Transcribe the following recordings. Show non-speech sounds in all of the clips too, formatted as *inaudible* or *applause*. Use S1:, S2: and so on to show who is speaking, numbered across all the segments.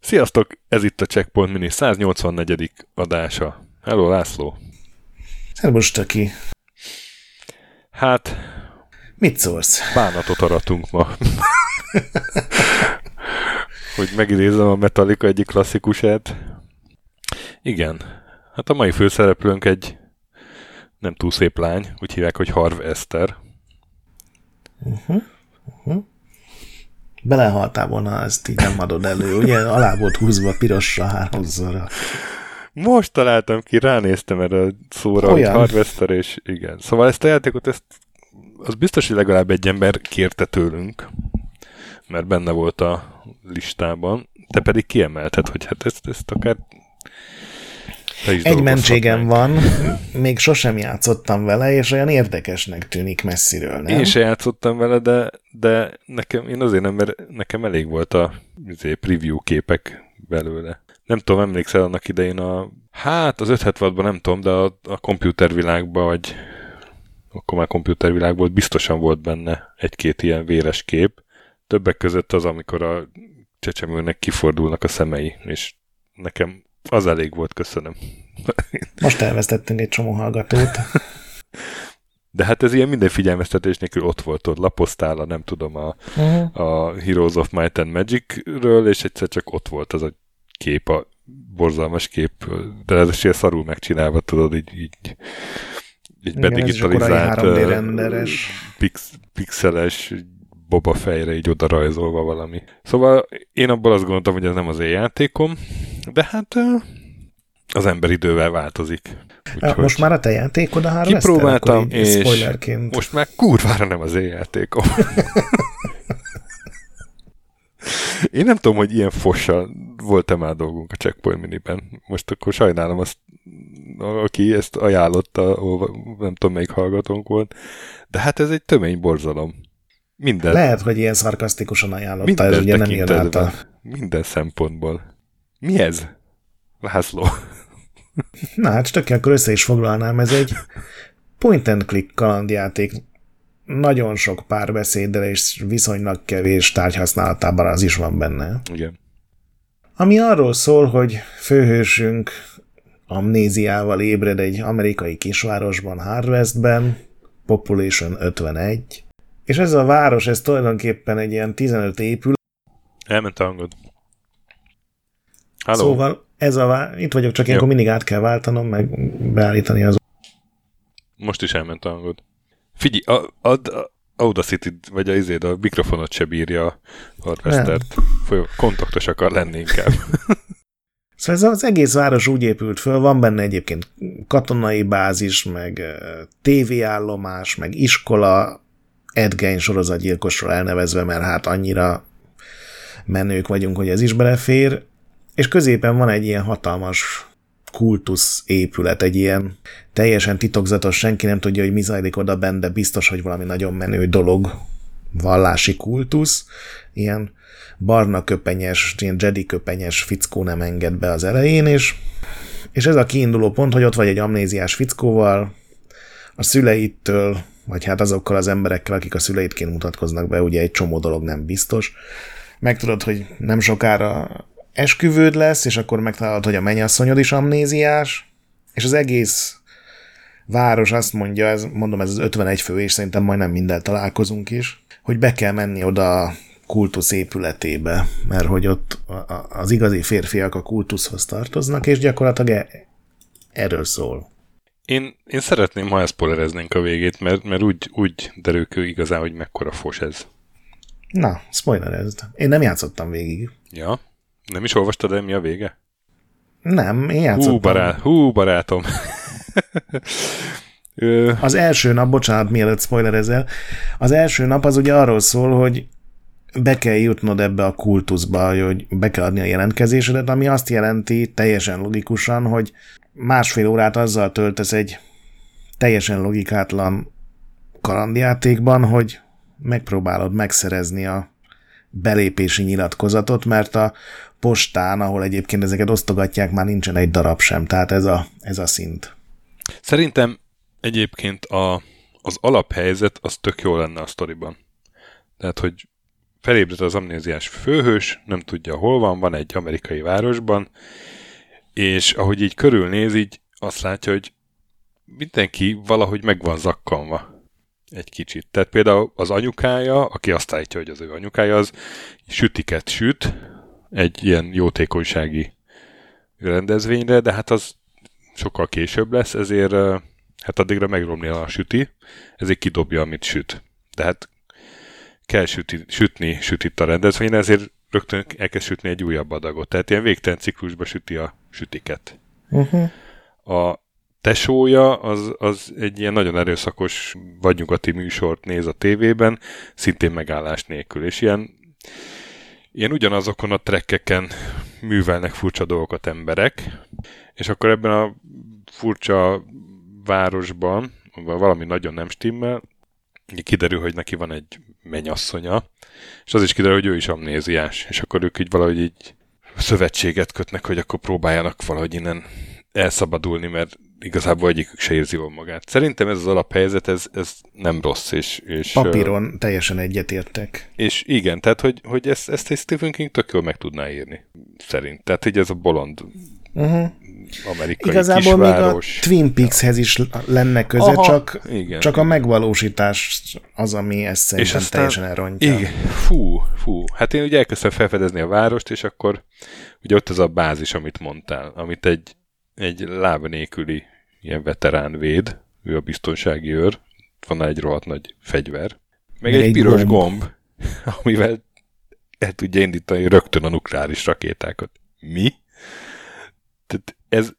S1: Sziasztok! Ez itt a Checkpoint Mini 184. adása. Hello, László!
S2: Szervus, Töki!
S1: Hát...
S2: Mit szólsz?
S1: Bánatot aratunk ma. hogy megidézem a Metallica egyik klasszikusát. Igen. Hát a mai főszereplőnk egy nem túl szép lány, úgy hívják, hogy Harv Eszter.
S2: Uh-huh. Uh-huh. Belehaltál volna, ezt így nem adod elő. Ugye alá volt húzva pirosra háromszorra.
S1: Most találtam ki, ránéztem erre a szóra, Olyan. hogy Harvester, és igen. Szóval ezt a játékot, ezt, az biztos, hogy legalább egy ember kérte tőlünk, mert benne volt a listában, te pedig kiemelted, hogy hát ezt, ezt akár
S2: egy mentségem van, még sosem játszottam vele, és olyan érdekesnek tűnik messziről, nem?
S1: Én se játszottam vele, de, de nekem, én azért nem, mert nekem elég volt a izé, preview képek belőle. Nem tudom, emlékszel annak idején a... Hát az 576-ban nem tudom, de a, a komputervilágban, vagy akkor már komputervilágból biztosan volt benne egy-két ilyen véres kép. Többek között az, amikor a csecsemőnek kifordulnak a szemei, és nekem az elég volt, köszönöm.
S2: Most elvesztettünk egy csomó hallgatót.
S1: De hát ez ilyen minden figyelmeztetés nélkül ott volt, ott lapoztál a nem tudom a, uh-huh. a Heroes of Might and Magic-ről, és egyszer csak ott volt az a kép, a borzalmas kép, de ez is szarul megcsinálva, tudod, így, így, így bedigitalizált pix, pixeles boba fejre így oda rajzolva valami. Szóval én abból azt gondoltam, hogy ez nem az én játékom, de hát az ember idővel változik.
S2: Úgyhogy most már a te játékod a három
S1: Kipróbáltam, és most már kurvára nem az én játékom. Én nem tudom, hogy ilyen fossal volt-e már dolgunk a Checkpoint Miniben. Most akkor sajnálom azt, aki ezt ajánlotta, nem tudom, melyik hallgatónk volt. De hát ez egy tömény borzalom.
S2: Minden. Lehet, hogy ilyen szarkasztikusan ajánlotta, ez ugye nem jön át a...
S1: Minden szempontból. Mi ez? László. *laughs*
S2: Na hát, csak akkor össze is foglalnám, ez egy point and click kalandjáték. Nagyon sok párbeszéddel és viszonylag kevés tárgyhasználatában az is van benne.
S1: Igen.
S2: Ami arról szól, hogy főhősünk amnéziával ébred egy amerikai kisvárosban, Harvestben, Population 51, és ez a város, ez tulajdonképpen egy ilyen 15 épül.
S1: Elment a hangod.
S2: Hello. Szóval ez a vá... itt vagyok, csak ilyenkor mindig át kell váltanom, meg beállítani az...
S1: Most is elment a hangod. Figyelj, a, a, a Audacity, vagy a izéd, a mikrofonot se bírja a Harvestert. Kontaktos akar lenni inkább. *laughs*
S2: Szóval ez az egész város úgy épült föl, van benne egyébként katonai bázis, meg tévéállomás, meg iskola, Ed Gein sorozatgyilkosról elnevezve, mert hát annyira menők vagyunk, hogy ez is belefér, és középen van egy ilyen hatalmas kultusz épület, egy ilyen teljesen titokzatos, senki nem tudja, hogy mi zajlik oda benne, de biztos, hogy valami nagyon menő dolog, vallási kultusz, ilyen barna köpenyes, ilyen Jedi köpenyes fickó nem enged be az elején, és, és ez a kiinduló pont, hogy ott vagy egy amnéziás fickóval, a szüleitől vagy hát azokkal az emberekkel, akik a szüleitként mutatkoznak be, ugye egy csomó dolog nem biztos. Megtudod, hogy nem sokára esküvőd lesz, és akkor megtalálod, hogy a mennyasszonyod is amnéziás, és az egész város azt mondja, ez, mondom, ez az 51 fő, és szerintem majdnem minden találkozunk is, hogy be kell menni oda a kultusz épületébe, mert hogy ott az igazi férfiak a kultuszhoz tartoznak, és gyakorlatilag e, erről szól.
S1: Én, én szeretném, ha spoilereznénk a végét, mert, mert úgy, úgy derül ki igazán, hogy mekkora fos ez.
S2: Na, spoilerezd. Én nem játszottam végig.
S1: Ja? Nem is olvastad el, mi a vége?
S2: Nem, én játszottam.
S1: Hú, barát, hú barátom. *laughs*
S2: az első nap, bocsánat, mielőtt spoilerezel, az első nap az ugye arról szól, hogy be kell jutnod ebbe a kultuszba, hogy be kell adni a jelentkezésedet, ami azt jelenti teljesen logikusan, hogy másfél órát azzal töltesz egy teljesen logikátlan kalandjátékban, hogy megpróbálod megszerezni a belépési nyilatkozatot, mert a postán, ahol egyébként ezeket osztogatják, már nincsen egy darab sem, tehát ez a, ez a szint.
S1: Szerintem egyébként a, az alaphelyzet az tök jó lenne a sztoriban. Tehát, hogy felébred az amnéziás főhős, nem tudja hol van, van egy amerikai városban, és ahogy így körülnéz, így azt látja, hogy mindenki valahogy meg van zakkanva egy kicsit. Tehát például az anyukája, aki azt állítja, hogy az ő anyukája, az sütiket süt egy ilyen jótékonysági rendezvényre, de hát az sokkal később lesz, ezért hát addigra megromli a süti, ezért kidobja, amit süt. De hát kell süti, sütni sütit a rendezvényre, ezért rögtön elkezd sütni egy újabb adagot. Tehát ilyen végtelen ciklusba süti a sütiket. Uh-huh. A tesója az, az egy ilyen nagyon erőszakos vagy nyugati műsort néz a tévében, szintén megállás nélkül, és ilyen, ilyen ugyanazokon a trekkeken művelnek furcsa dolgokat emberek, és akkor ebben a furcsa városban valami nagyon nem stimmel, kiderül, hogy neki van egy menyasszonya, és az is kiderül, hogy ő is amnéziás, és akkor ők így valahogy így szövetséget kötnek, hogy akkor próbáljanak valahogy innen elszabadulni, mert igazából egyikük se érzi jól magát. Szerintem ez az alaphelyzet, ez, ez nem rossz. És, és,
S2: Papíron uh, teljesen egyetértek.
S1: És igen, tehát hogy, hogy ezt, ezt egy Stephen King tök jól meg tudná írni. Szerint. Tehát így ez a bolond uh-huh. amerikai
S2: Igazából
S1: kisváros.
S2: még a Twin Peakshez is lenne köze, Aha, csak, igen, csak igen. a megvalósítás az, ami ezt szerintem és aztán, teljesen elrontja.
S1: Igen, fú, fú. Hát én ugye elkezdtem felfedezni a várost, és akkor ugye ott az a bázis, amit mondtál, amit egy egy láb nélküli ilyen veterán véd, ő a biztonsági őr, van egy rohadt nagy fegyver, meg egy, egy piros gomb. gomb, *laughs* amivel el tudja indítani rögtön a nukleáris rakétákat. Mi? Tehát ez,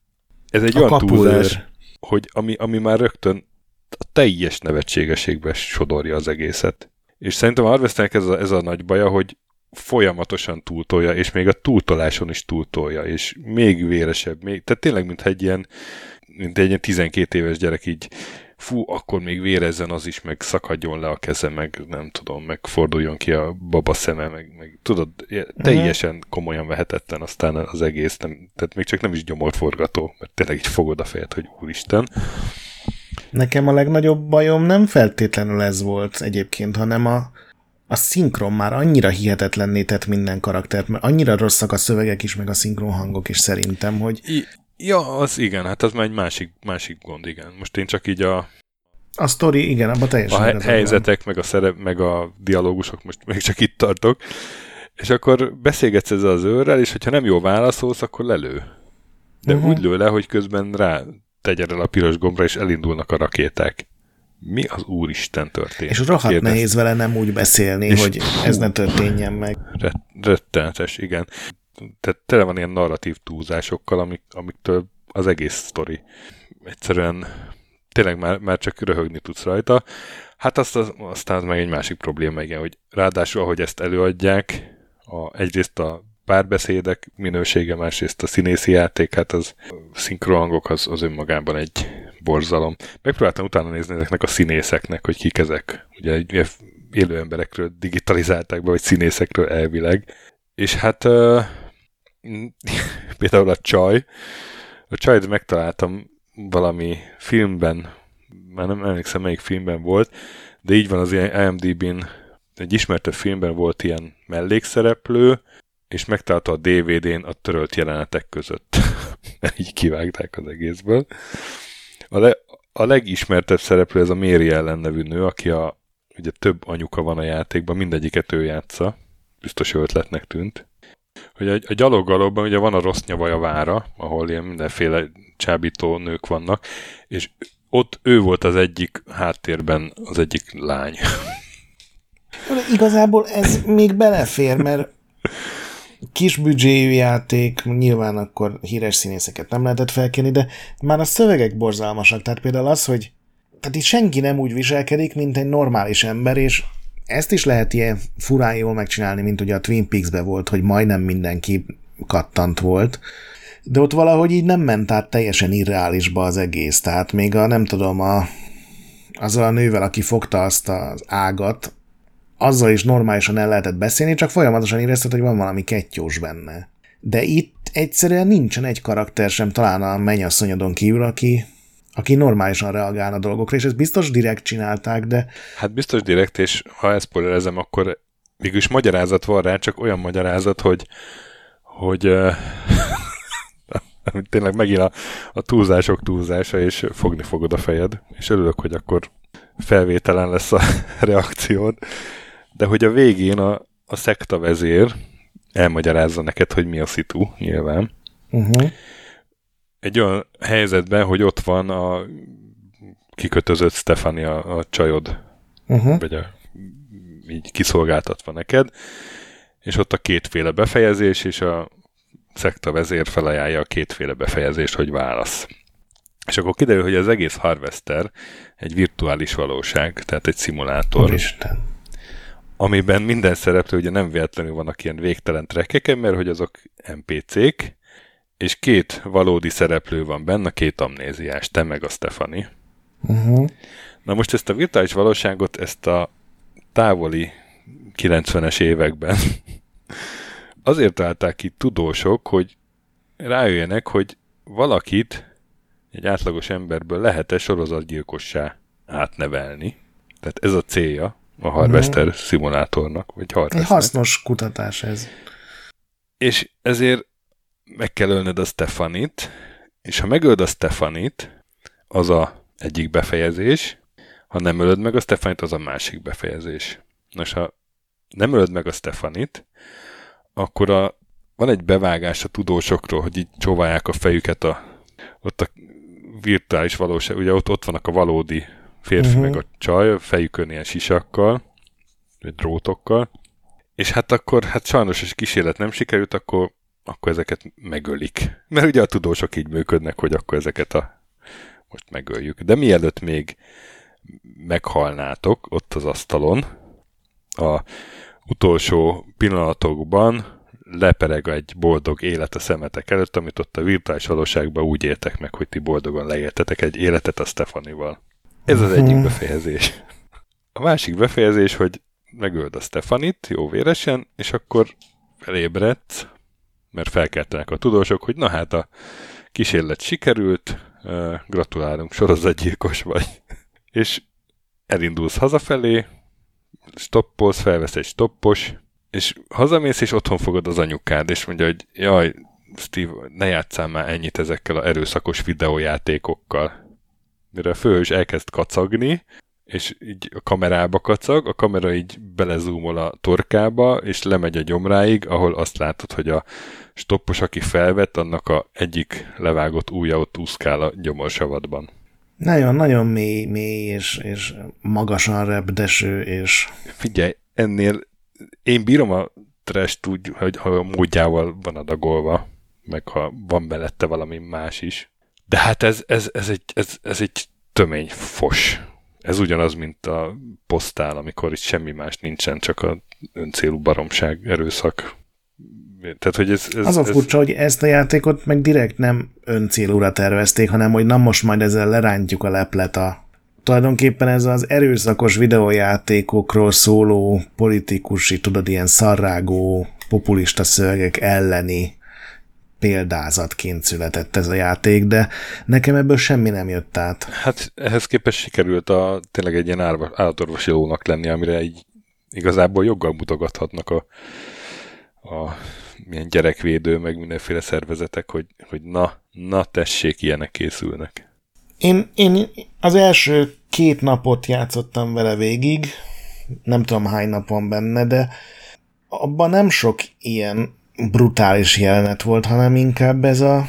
S1: ez egy a olyan túlzás, hogy ami, ami már rögtön a teljes nevetségességbe sodorja az egészet. És szerintem a Harvesternek ez a, ez a nagy baja, hogy folyamatosan túltolja, és még a túltoláson is túltolja, és még véresebb, még, tehát tényleg, mintha egy ilyen, mint egy ilyen 12 éves gyerek így fú, akkor még vérezzen az is, meg szakadjon le a keze, meg nem tudom, meg forduljon ki a baba szeme, meg, meg tudod, teljesen uh-huh. komolyan vehetetlen aztán az egész, nem, tehát még csak nem is gyomolt forgató, mert tényleg így fogod a fejet, hogy úristen.
S2: Nekem a legnagyobb bajom nem feltétlenül ez volt egyébként, hanem a, a szinkron már annyira hihetetlenné tett minden karaktert, mert annyira rosszak a szövegek is, meg a szinkron hangok is szerintem, hogy... I-
S1: ja, az igen, hát az már egy másik, másik gond, igen. Most én csak így a...
S2: A sztori, igen, abban teljesen...
S1: A helyzetek, meg a, szerep, meg a dialógusok, most még csak itt tartok, és akkor beszélgetsz ezzel az őrrel, és hogyha nem jó válaszolsz, akkor lelő. De uh-huh. úgy lő le, hogy közben rá tegyed el a piros gombra, és elindulnak a rakéták mi az Úristen történt?
S2: És rohadt Kérdez. nehéz vele nem úgy beszélni, és hogy ez ne történjen meg.
S1: Rettenetes, igen. Tehát tele van ilyen narratív túlzásokkal, amik, amiktől az egész sztori egyszerűen tényleg már, már csak röhögni tudsz rajta. Hát azt, az, aztán az meg egy másik probléma, igen, hogy ráadásul, ahogy ezt előadják, a, egyrészt a párbeszédek minősége, másrészt a színészi játék, hát az szinkrohangok az, az önmagában egy borzalom. Megpróbáltam utána nézni ezeknek a színészeknek, hogy kik ezek. Ugye élő emberekről digitalizálták be, vagy színészekről elvileg. És hát uh, *laughs* például a csaj, a csajt megtaláltam valami filmben, már nem emlékszem melyik filmben volt, de így van az IMDb-n, egy ismertebb filmben volt ilyen mellékszereplő, és megtalálta a DVD-n a törölt jelenetek között. *laughs* így kivágták az egészből. A, le, a legismertebb szereplő ez a Méri ellen nevű nő, aki a, ugye több anyuka van a játékban, mindegyiket ő játsza. Biztos jó ötletnek tűnt. Hogy a, a gyaloggalóban ugye van a rossz nyavaja vára, ahol ilyen mindenféle csábító nők vannak, és ott ő volt az egyik háttérben az egyik lány.
S2: Igazából ez még belefér, mert kis büdzséjű játék, nyilván akkor híres színészeket nem lehetett felkérni, de már a szövegek borzalmasak, tehát például az, hogy tehát itt senki nem úgy viselkedik, mint egy normális ember, és ezt is lehet ilyen furán jól megcsinálni, mint ugye a Twin Peaks-be volt, hogy majdnem mindenki kattant volt, de ott valahogy így nem ment át teljesen irreálisba az egész, tehát még a, nem tudom, a, azzal a nővel, aki fogta azt az ágat, azzal is normálisan el lehetett beszélni, csak folyamatosan érezted, hogy van valami kettyós benne. De itt egyszerűen nincsen egy karakter sem, talán a mennyasszonyodon kívül, aki, aki normálisan reagálna a dolgokra, és ezt biztos direkt csinálták, de...
S1: Hát biztos direkt, és ha ezt spoilerezem, akkor mégis magyarázat van rá, csak olyan magyarázat, hogy hogy uh, *laughs* tényleg megint a, a túlzások túlzása, és fogni fogod a fejed, és örülök, hogy akkor felvételen lesz a *laughs* reakciód, de hogy a végén a, a szekta vezér elmagyarázza neked, hogy mi a szitu, nyilván. Uh-huh. Egy olyan helyzetben, hogy ott van a kikötözött Stefani a, a csajod, uh-huh. vagy a, így kiszolgáltatva neked, és ott a kétféle befejezés, és a szekta vezér felajánlja a kétféle befejezést, hogy válasz. És akkor kiderül, hogy az egész Harvester egy virtuális valóság, tehát egy szimulátor. Isten. Amiben minden szereplő ugye nem véletlenül vannak ilyen végtelen trekkeken, mert hogy azok NPC-k, és két valódi szereplő van benne, két amnéziás, te meg a Stefani. Uh-huh. Na most ezt a virtuális valóságot, ezt a távoli 90-es években *laughs* azért találták ki tudósok, hogy rájöjjenek, hogy valakit, egy átlagos emberből lehet-e sorozatgyilkossá átnevelni. Tehát ez a célja a Harvester mm. szimulátornak, vagy Harvester.
S2: Egy hasznos kutatás ez.
S1: És ezért meg kell ölned a Stefanit, és ha megöld a Stefanit, az a egyik befejezés, ha nem ölöd meg a Stefanit, az a másik befejezés. Nos, ha nem ölöd meg a Stefanit, akkor a, van egy bevágás a tudósokról, hogy így csóválják a fejüket a, ott a virtuális valóság, ugye ott, ott vannak a valódi férfi uh-huh. meg a csaj, a fejükön ilyen sisakkal, vagy drótokkal, és hát akkor, hát sajnos, és kísérlet nem sikerült, akkor, akkor ezeket megölik. Mert ugye a tudósok így működnek, hogy akkor ezeket a most megöljük. De mielőtt még meghalnátok ott az asztalon, a utolsó pillanatokban lepereg egy boldog élet a szemetek előtt, amit ott a virtuális valóságban úgy éltek meg, hogy ti boldogan leéltetek egy életet a Stefanival. Ez az egyik mhm. befejezés. A másik befejezés, hogy megöld a Stefanit, jó véresen, és akkor felébredt, mert felkeltenek a tudósok, hogy na hát a kísérlet sikerült, gratulálunk, sorozatgyilkos vagy. *laughs* és elindulsz hazafelé, stoppolsz, felvesz egy stoppos, és hazamész, és otthon fogod az anyukád, és mondja, hogy jaj, Steve, ne játsszál már ennyit ezekkel a erőszakos videójátékokkal. Mire a főhős elkezd kacagni, és így a kamerába kacag, a kamera így belezúmol a torkába, és lemegy a gyomráig, ahol azt látod, hogy a stoppos, aki felvett, annak a egyik levágott ujja ott úszkál a gyomorsavadban.
S2: Nagyon-nagyon mély, mély és, és magasan repdeső, és...
S1: Figyelj, ennél én bírom a trash úgy, hogy ha a módjával van adagolva, meg ha van belette valami más is. De hát ez, ez, ez, egy, ez, ez egy tömény fos. Ez ugyanaz, mint a posztál, amikor itt semmi más nincsen, csak a öncélú baromság, erőszak. Tehát, hogy ez, ez,
S2: az a furcsa, ez... hogy ezt a játékot meg direkt nem öncélúra tervezték, hanem hogy na most majd ezzel lerántjuk a leplet a tulajdonképpen ez az erőszakos videójátékokról szóló politikusi, tudod, ilyen szarrágó, populista szövegek elleni példázatként született ez a játék, de nekem ebből semmi nem jött át.
S1: Hát ehhez képest sikerült a, tényleg egy ilyen állatorvosi lónak lenni, amire így igazából joggal mutogathatnak a, a milyen gyerekvédő, meg mindenféle szervezetek, hogy, hogy na, na tessék, ilyenek készülnek.
S2: Én, én az első két napot játszottam vele végig, nem tudom hány nap van benne, de abban nem sok ilyen brutális jelenet volt, hanem inkább ez a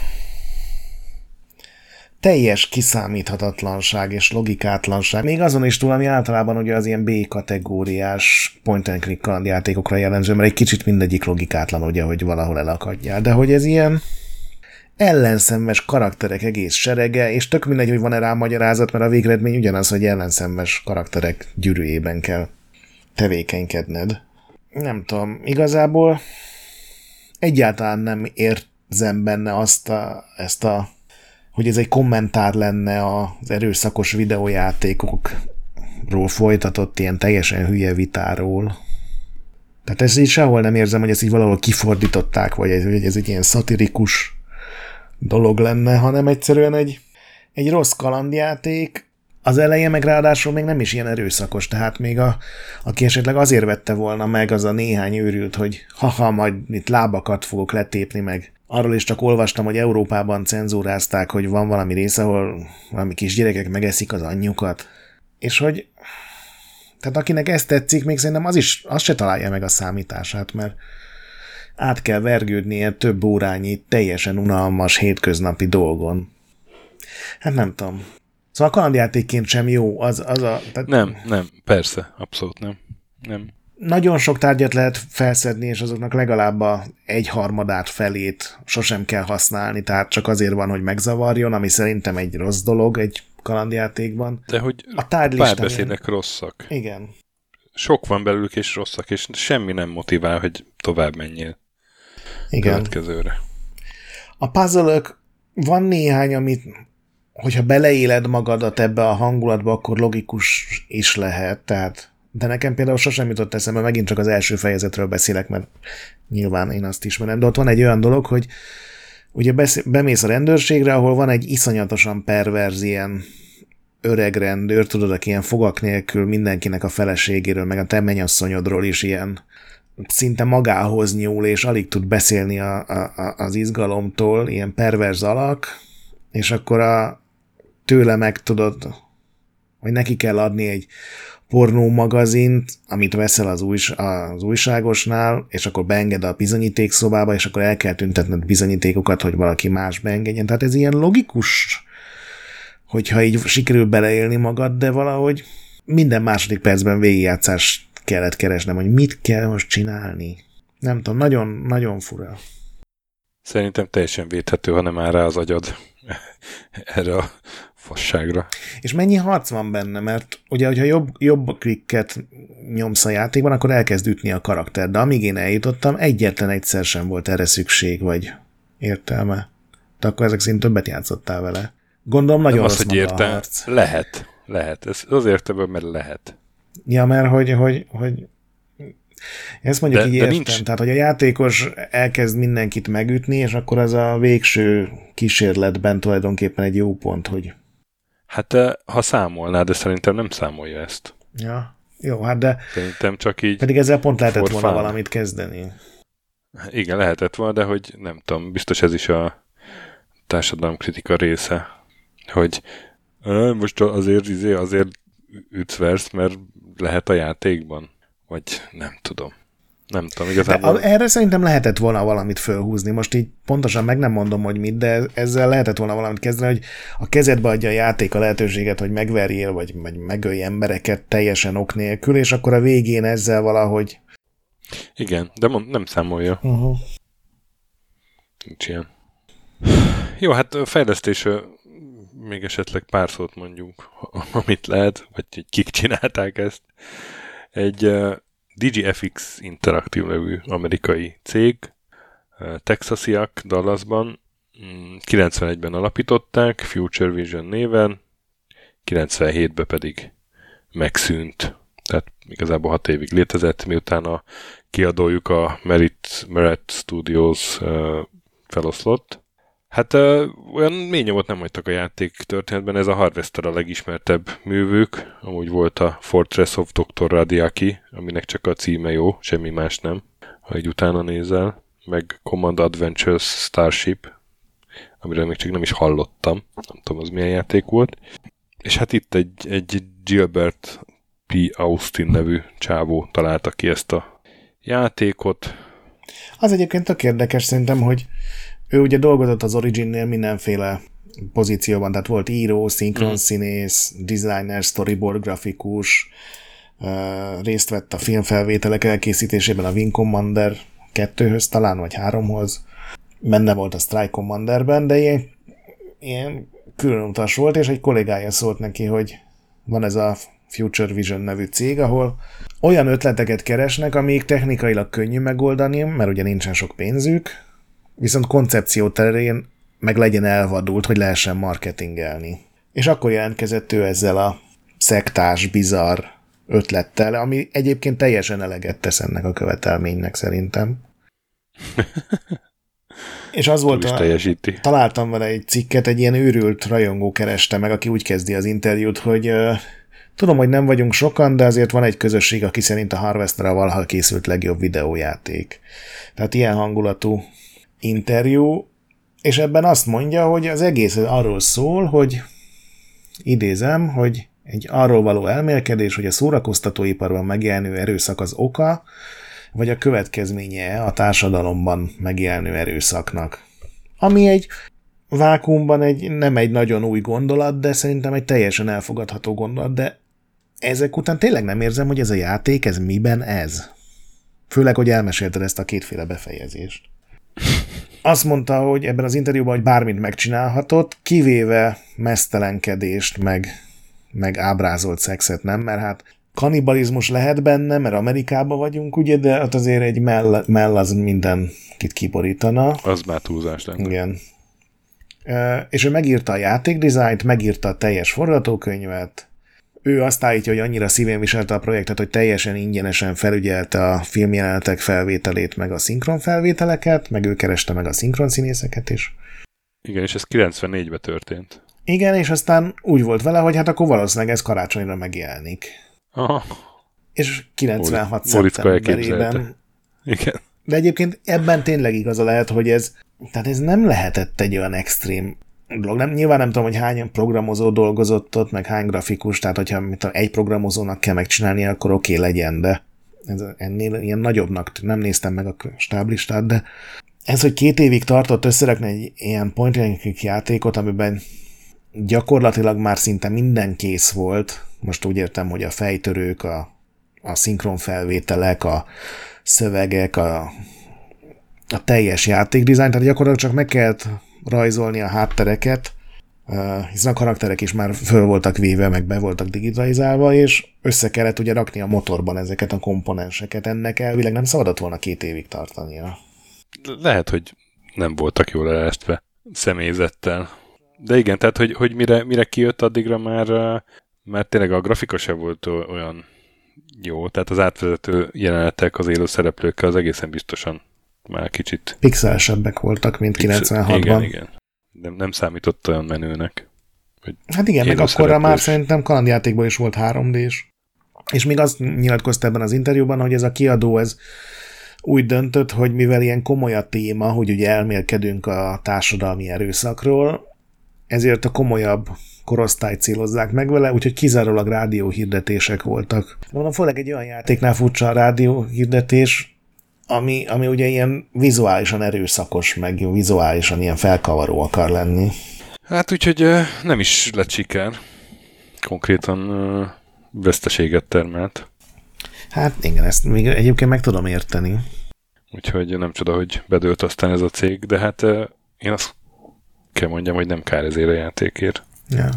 S2: teljes kiszámíthatatlanság és logikátlanság. Még azon is túl, ami általában ugye az ilyen B-kategóriás point and click játékokra jellemző, mert egy kicsit mindegyik logikátlan, ugye, hogy valahol elakadjál. De hogy ez ilyen ellenszenves karakterek egész serege, és tök mindegy, hogy van-e rá magyarázat, mert a végeredmény ugyanaz, hogy ellenszenves karakterek gyűrűjében kell tevékenykedned. Nem tudom, igazából egyáltalán nem érzem benne azt a, ezt a, hogy ez egy kommentár lenne az erőszakos videójátékokról folytatott ilyen teljesen hülye vitáról. Tehát ezt így sehol nem érzem, hogy ezt így valahol kifordították, vagy ez, hogy ez egy ilyen szatirikus dolog lenne, hanem egyszerűen egy, egy rossz kalandjáték, az eleje meg ráadásul még nem is ilyen erőszakos, tehát még a, aki esetleg azért vette volna meg az a néhány őrült, hogy haha, majd itt lábakat fogok letépni meg. Arról is csak olvastam, hogy Európában cenzúrázták, hogy van valami rész, ahol valami kis gyerekek megeszik az anyjukat. És hogy tehát akinek ezt tetszik, még szerintem az is, az se találja meg a számítását, mert át kell vergődnie több órányi, teljesen unalmas hétköznapi dolgon. Hát nem tudom. Szóval a kalandjátékként sem jó. Az, az a,
S1: tehát nem, nem, persze, abszolút nem. nem.
S2: Nagyon sok tárgyat lehet felszedni, és azoknak legalább a egyharmadát felét sosem kell használni, tehát csak azért van, hogy megzavarjon, ami szerintem egy rossz dolog egy kalandjátékban.
S1: De hogy a párbeszédek rosszak.
S2: Igen.
S1: Sok van belőlük, és rosszak, és semmi nem motivál, hogy tovább menjél. Igen. Következőre.
S2: A puzzle van néhány, amit hogyha beleéled magadat ebbe a hangulatba, akkor logikus is lehet, tehát de nekem például sosem jutott eszembe, megint csak az első fejezetről beszélek, mert nyilván én azt ismerem, de ott van egy olyan dolog, hogy ugye bemész a rendőrségre, ahol van egy iszonyatosan perverz ilyen öreg rendőr, tudod, aki ilyen fogak nélkül mindenkinek a feleségéről, meg a te mennyasszonyodról is ilyen szinte magához nyúl, és alig tud beszélni a, a, az izgalomtól, ilyen perverz alak, és akkor a, tőle meg tudod, hogy neki kell adni egy pornó magazint, amit veszel az, újs, az újságosnál, és akkor beenged a bizonyítékszobába, és akkor el kell tüntetned bizonyítékokat, hogy valaki más beengedjen. Tehát ez ilyen logikus, hogyha így sikerül beleélni magad, de valahogy minden második percben végigjátszást kellett keresnem, hogy mit kell most csinálni. Nem tudom, nagyon, nagyon fura.
S1: Szerintem teljesen védhető, ha nem áll rá az agyad *laughs* erre a fasságra.
S2: És mennyi harc van benne? Mert ugye, hogyha jobb, jobb klikket nyomsz a játékban, akkor elkezd ütni a karakter, de amíg én eljutottam, egyetlen egyszer sem volt erre szükség, vagy értelme. De akkor ezek szerint többet játszottál vele. Gondolom nagyon
S1: az, hogy érte, a harc. Lehet, lehet. Ez azért több, mert lehet.
S2: Ja, mert hogy, hogy, hogy ezt mondjuk de, így de értem. Nincs... Tehát, hogy a játékos elkezd mindenkit megütni, és akkor az a végső kísérletben tulajdonképpen egy jó pont, hogy
S1: Hát ha számolná, de szerintem nem számolja ezt.
S2: Ja, jó, hát de...
S1: Szerintem csak így...
S2: Pedig ezzel pont lehetett volna fun. valamit kezdeni.
S1: Igen, lehetett volna, de hogy nem tudom, biztos ez is a társadalomkritika része, hogy most azért, izé, azért ütsz mert lehet a játékban. Vagy nem tudom. Nem tudom, igazából...
S2: De erre szerintem lehetett volna valamit fölhúzni. Most így pontosan meg nem mondom, hogy mit, de ezzel lehetett volna valamit kezdeni, hogy a kezedbe adja a játék a lehetőséget, hogy megverjél, vagy, vagy megölj embereket teljesen ok nélkül, és akkor a végén ezzel valahogy...
S1: Igen, de mond, nem számolja. Uh-huh. Nincs ilyen. Jó, hát fejlesztés még esetleg pár szót mondjunk, *laughs* amit lehet, vagy hogy kik csinálták ezt. Egy DGFX Interactive nevű amerikai cég, texasiak Dallasban, 91-ben mm, alapították, Future Vision néven, 97-ben pedig megszűnt. Tehát igazából 6 évig létezett, miután a kiadójuk a Merit, Merit Studios feloszlott. Hát uh, olyan mély nyomot nem hagytak a játék történetben, ez a Harvester a legismertebb művük, amúgy volt a Fortress of Dr. Radiaki, aminek csak a címe jó, semmi más nem, ha egy utána nézel, meg Command Adventures Starship, amiről még csak nem is hallottam, nem tudom, az milyen játék volt. És hát itt egy, egy Gilbert P. Austin nevű csávó találta ki ezt a játékot.
S2: Az egyébként tök érdekes szerintem, hogy ő ugye dolgozott az Origin-nél mindenféle pozícióban, tehát volt író, szinkronszínész, mm. designer, storyboard grafikus, részt vett a filmfelvételek elkészítésében a Wing Commander 2-höz talán, vagy 3-hoz. Benne volt a Strike Commanderben, de ilyen, ilyen különutas volt, és egy kollégája szólt neki, hogy van ez a Future Vision nevű cég, ahol olyan ötleteket keresnek, amik technikailag könnyű megoldani, mert ugye nincsen sok pénzük, viszont koncepció terén meg legyen elvadult, hogy lehessen marketingelni. És akkor jelentkezett ő ezzel a szektás, bizarr ötlettel, ami egyébként teljesen eleget tesz ennek a követelménynek szerintem. *laughs* És az volt, a, találtam vele egy cikket, egy ilyen őrült rajongó kereste meg, aki úgy kezdi az interjút, hogy uh, tudom, hogy nem vagyunk sokan, de azért van egy közösség, aki szerint a Harvester a valahal készült legjobb videójáték. Tehát ilyen hangulatú interjú, és ebben azt mondja, hogy az egész arról szól, hogy idézem, hogy egy arról való elmélkedés, hogy a szórakoztatóiparban megjelenő erőszak az oka, vagy a következménye a társadalomban megjelenő erőszaknak. Ami egy vákumban egy, nem egy nagyon új gondolat, de szerintem egy teljesen elfogadható gondolat, de ezek után tényleg nem érzem, hogy ez a játék, ez miben ez. Főleg, hogy elmesélted ezt a kétféle befejezést. Azt mondta, hogy ebben az interjúban, hogy bármit megcsinálhatott, kivéve mesztelenkedést, meg, meg ábrázolt szexet nem, mert hát kanibalizmus lehet benne, mert Amerikában vagyunk, ugye, de ott azért egy mell, mell az mindenkit kiborítana.
S1: Az már túlzás lenne.
S2: Igen. És ő megírta a játékdizájnt, megírta a teljes forgatókönyvet, ő azt állítja, hogy annyira szívén viselte a projektet, hogy teljesen ingyenesen felügyelte a filmjelenetek felvételét, meg a szinkron felvételeket, meg ő kereste meg a szinkron színészeket is.
S1: Igen, és ez 94-ben történt.
S2: Igen, és aztán úgy volt vele, hogy hát akkor valószínűleg ez karácsonyra megjelenik.
S1: Aha.
S2: És 96 szeptemberében.
S1: Igen.
S2: De egyébként ebben tényleg igaza lehet, hogy ez, tehát ez nem lehetett egy olyan extrém dolog. Nem, nyilván nem tudom, hogy hány programozó dolgozott ott, meg hány grafikus, tehát hogyha mit tudom, egy programozónak kell megcsinálni, akkor oké, okay, legyen, de ez ennél ilyen nagyobbnak, nem néztem meg a stáblistát, de ez, hogy két évig tartott összerekni egy ilyen point játékot, amiben gyakorlatilag már szinte minden kész volt, most úgy értem, hogy a fejtörők, a, a szinkron felvételek, a szövegek, a, a teljes játékdizájn, tehát gyakorlatilag csak meg kellett rajzolni a háttereket, hiszen a karakterek is már föl voltak véve, meg be voltak digitalizálva, és össze kellett ugye rakni a motorban ezeket a komponenseket. Ennek elvileg nem szabadott volna két évig tartania.
S1: Lehet, hogy nem voltak jól elestve személyzettel. De igen, tehát hogy, hogy mire, mire kijött addigra már, mert tényleg a grafika se volt olyan jó, tehát az átvezető jelenetek az élő szereplőkkel az egészen biztosan már kicsit...
S2: Pixelsebbek voltak, mint Pixel, 96-ban.
S1: Igen, igen. Nem, nem számított olyan menőnek.
S2: Hogy hát igen, meg akkorra már szerintem kalandjátékban is volt 3D-s. És még azt nyilatkozta ebben az interjúban, hogy ez a kiadó, ez úgy döntött, hogy mivel ilyen komoly a téma, hogy ugye elmélkedünk a társadalmi erőszakról, ezért a komolyabb korosztályt célozzák meg vele, úgyhogy kizárólag rádióhirdetések voltak. Mondom, főleg egy olyan játéknál furcsa a rádióhirdetés, ami, ami ugye ilyen vizuálisan erőszakos, meg vizuálisan ilyen felkavaró akar lenni.
S1: Hát úgyhogy nem is lett siker. Konkrétan veszteséget termelt.
S2: Hát igen, ezt még egyébként meg tudom érteni.
S1: Úgyhogy nem csoda, hogy bedőlt aztán ez a cég, de hát én azt kell mondjam, hogy nem kár ezért a játékért.
S2: Ja.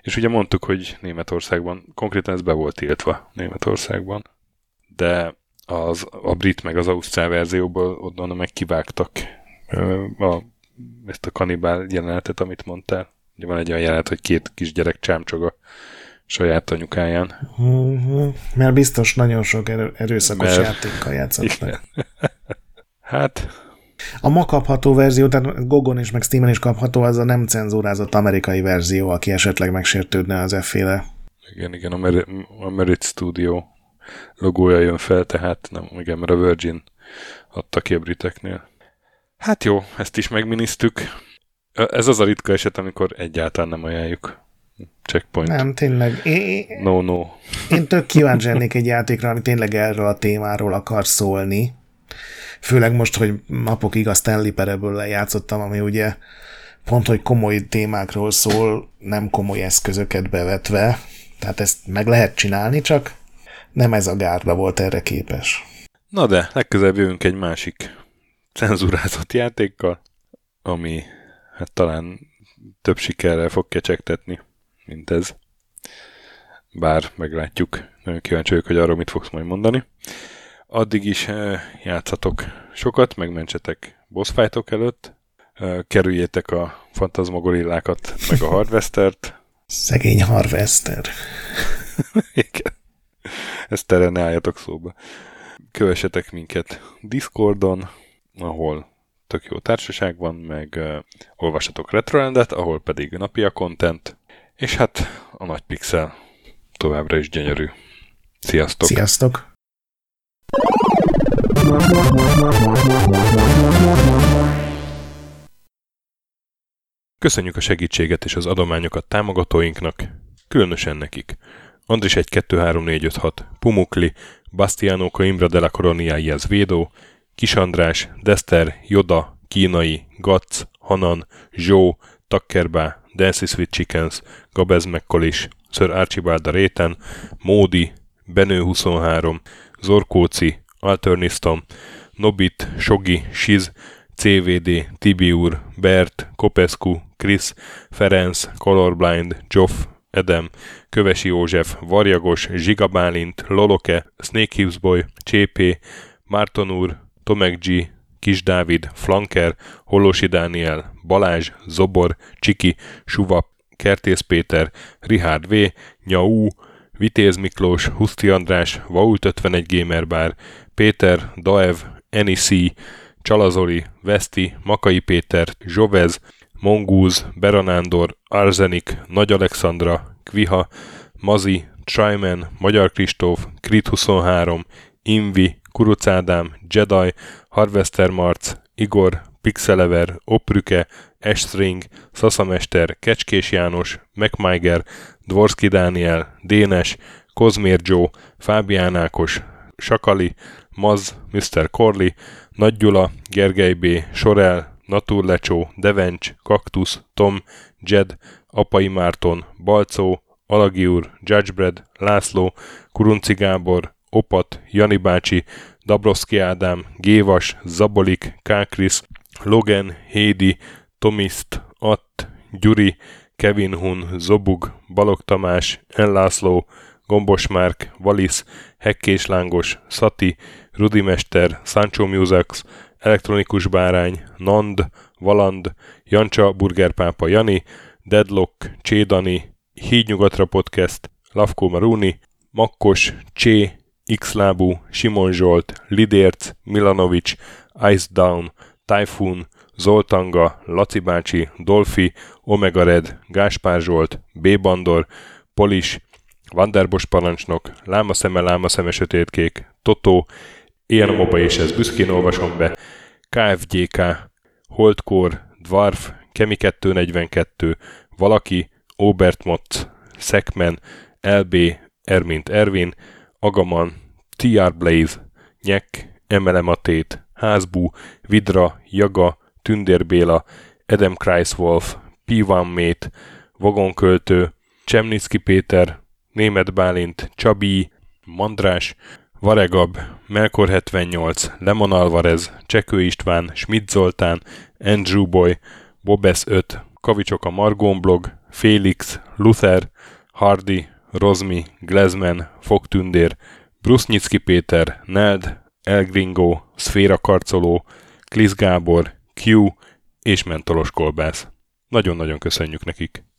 S1: És ugye mondtuk, hogy Németországban, konkrétan ez be volt tiltva Németországban, de az, a brit meg az ausztrál verzióból onnan meg kivágtak a, ezt a kanibál jelenetet, amit mondtál. Ugye van egy olyan jelenet, hogy két kisgyerek csámcsog a saját anyukáján.
S2: Uh-huh. Mert biztos nagyon sok erő, erőszakos Mert... játékkal játszottak. *laughs*
S1: hát...
S2: A ma kapható verzió, tehát Gogon is, meg Steamen is kapható, az a nem cenzúrázott amerikai verzió, aki esetleg megsértődne az efféle.
S1: Igen, igen, a Merit Studio logója jön fel, tehát nem, igen, mert a Virgin adta ki a briteknél. Hát jó, ezt is megminisztük. Ez az a ritka eset, amikor egyáltalán nem ajánljuk. Checkpoint.
S2: Nem, tényleg.
S1: Én, no, no.
S2: Én tök kíváncsi lennék egy játékra, ami tényleg erről a témáról akar szólni. Főleg most, hogy napokig a Stanley Parable játszottam, ami ugye pont, hogy komoly témákról szól, nem komoly eszközöket bevetve. Tehát ezt meg lehet csinálni, csak nem ez a gárda volt erre képes.
S1: Na de, legközelebb jövünk egy másik cenzurázott játékkal, ami hát talán több sikerrel fog kecsegtetni, mint ez. Bár meglátjuk, nagyon kíváncsi vagyok, hogy arról mit fogsz majd mondani. Addig is eh, játszatok sokat, megmentsetek boss előtt, eh, kerüljétek a fantazmagorillákat, meg a harvestert.
S2: Szegény harvester. *laughs*
S1: Igen. *laughs* Ezt erre ne álljatok szóba. Kövessetek minket Discordon, ahol tök jó társaságban, meg uh, olvassatok Retrolandet, ahol pedig napi a content, és hát a nagy pixel továbbra is gyönyörű. Sziasztok!
S2: Sziasztok!
S1: Köszönjük a segítséget és az adományokat támogatóinknak, különösen nekik. Andris 1 2 3 4 5 6, Pumukli, Bastiano Coimbra de la Coroniaiaz Védó, Kis András, Dester, Joda, Kínai, Gatz, Hanan, Zsó, Takkerbá, Dancy Sweet Chickens, Gabez Mekkolis, Sir Archibald Réten, Módi, Benő 23, Zorkóci, Alternisztom, Nobit, Sogi, Siz, CVD, Tibiur, Bert, Kopescu, Chris, Ferenc, Colorblind, Joff, Edem, Kövesi József, Varjagos, Zsigabálint, Loloke, Snake Hips Boy, Csépé, Márton úr, Tomek G, Kis Dávid, Flanker, Holosi Dániel, Balázs, Zobor, Csiki, Suvap, Kertész Péter, Rihárd V, Nyau, Vitéz Miklós, Huszti András, Vault 51 Gamer Bar, Péter, Daev, Enisi, Csalazoli, Veszti, Makai Péter, Zsovez, Mongúz, Beranándor, Arzenik, Nagy Alexandra, Kviha, Mazi, Tryman, Magyar Kristóf, Krit 23, Invi, Kuruc Ádám, Jedi, Harvester Marc, Igor, Pixelever, Oprüke, Estring, Szaszamester, Kecskés János, MacMiger, Dvorski Dániel, Dénes, Kozmér Joe, Fábián Ákos, Sakali, Maz, Mr. Corley, Nagy Gyula, Gergely B., Sorel, Naturlecsó, Devencs, Kaktusz, Tom, Jed, Apai Márton, Balcó, Alagi úr, Judgebred, László, Kurunci Gábor, Opat, Jani bácsi, Dabroszki Ádám, Gévas, Zabolik, Kákris, Logan, Hédi, Tomiszt, Att, Gyuri, Kevin Hun, Zobug, Balog Tamás, Enlászló, Gombos Márk, Valisz, Hekkés Lángos, Szati, Rudimester, Sancho Musax, Elektronikus Bárány, Nand, Valand, Jancsa, Burgerpápa Jani, Deadlock, Csédani, Hídnyugatra Podcast, Lavko Maruni, Makkos, Csé, Xlábú, Simon Zsolt, Lidérc, Milanovic, Ice Down, Typhoon, Zoltanga, Laci bácsi, Dolfi, Omega Red, Gáspár Zsolt, B. Bandor, Polis, Vanderbos parancsnok, Lámaszeme, Lámaszeme sötétkék, Totó, Ilyen a moba és ez büszkén olvasom be, KFGK, Holdkor, Dwarf, Kemi 242, Valaki, Obert Motz, Szekmen, LB, Ermint Ervin, Agaman, TR Blaze, Nyek, Emelematét, Házbú, Vidra, Jaga, Tündér Béla, Adam Kreiswolf, P1 Mate, Vagonköltő, Csemnicki Péter, Német Bálint, Csabi, Mandrás, Varegab, Melkor 78, Lemon Alvarez, Csekő István, Schmidt Zoltán, Andrew Boy, Bobesz 5, Kavicsok a Margón blog, Félix, Luther, Hardy, Rozmi, Glezman, Fogtündér, Brusznyicki Péter, Neld, Elgringo, Szféra Karcoló, Klisz Gábor, Q és Mentolos Kolbász. Nagyon-nagyon köszönjük nekik!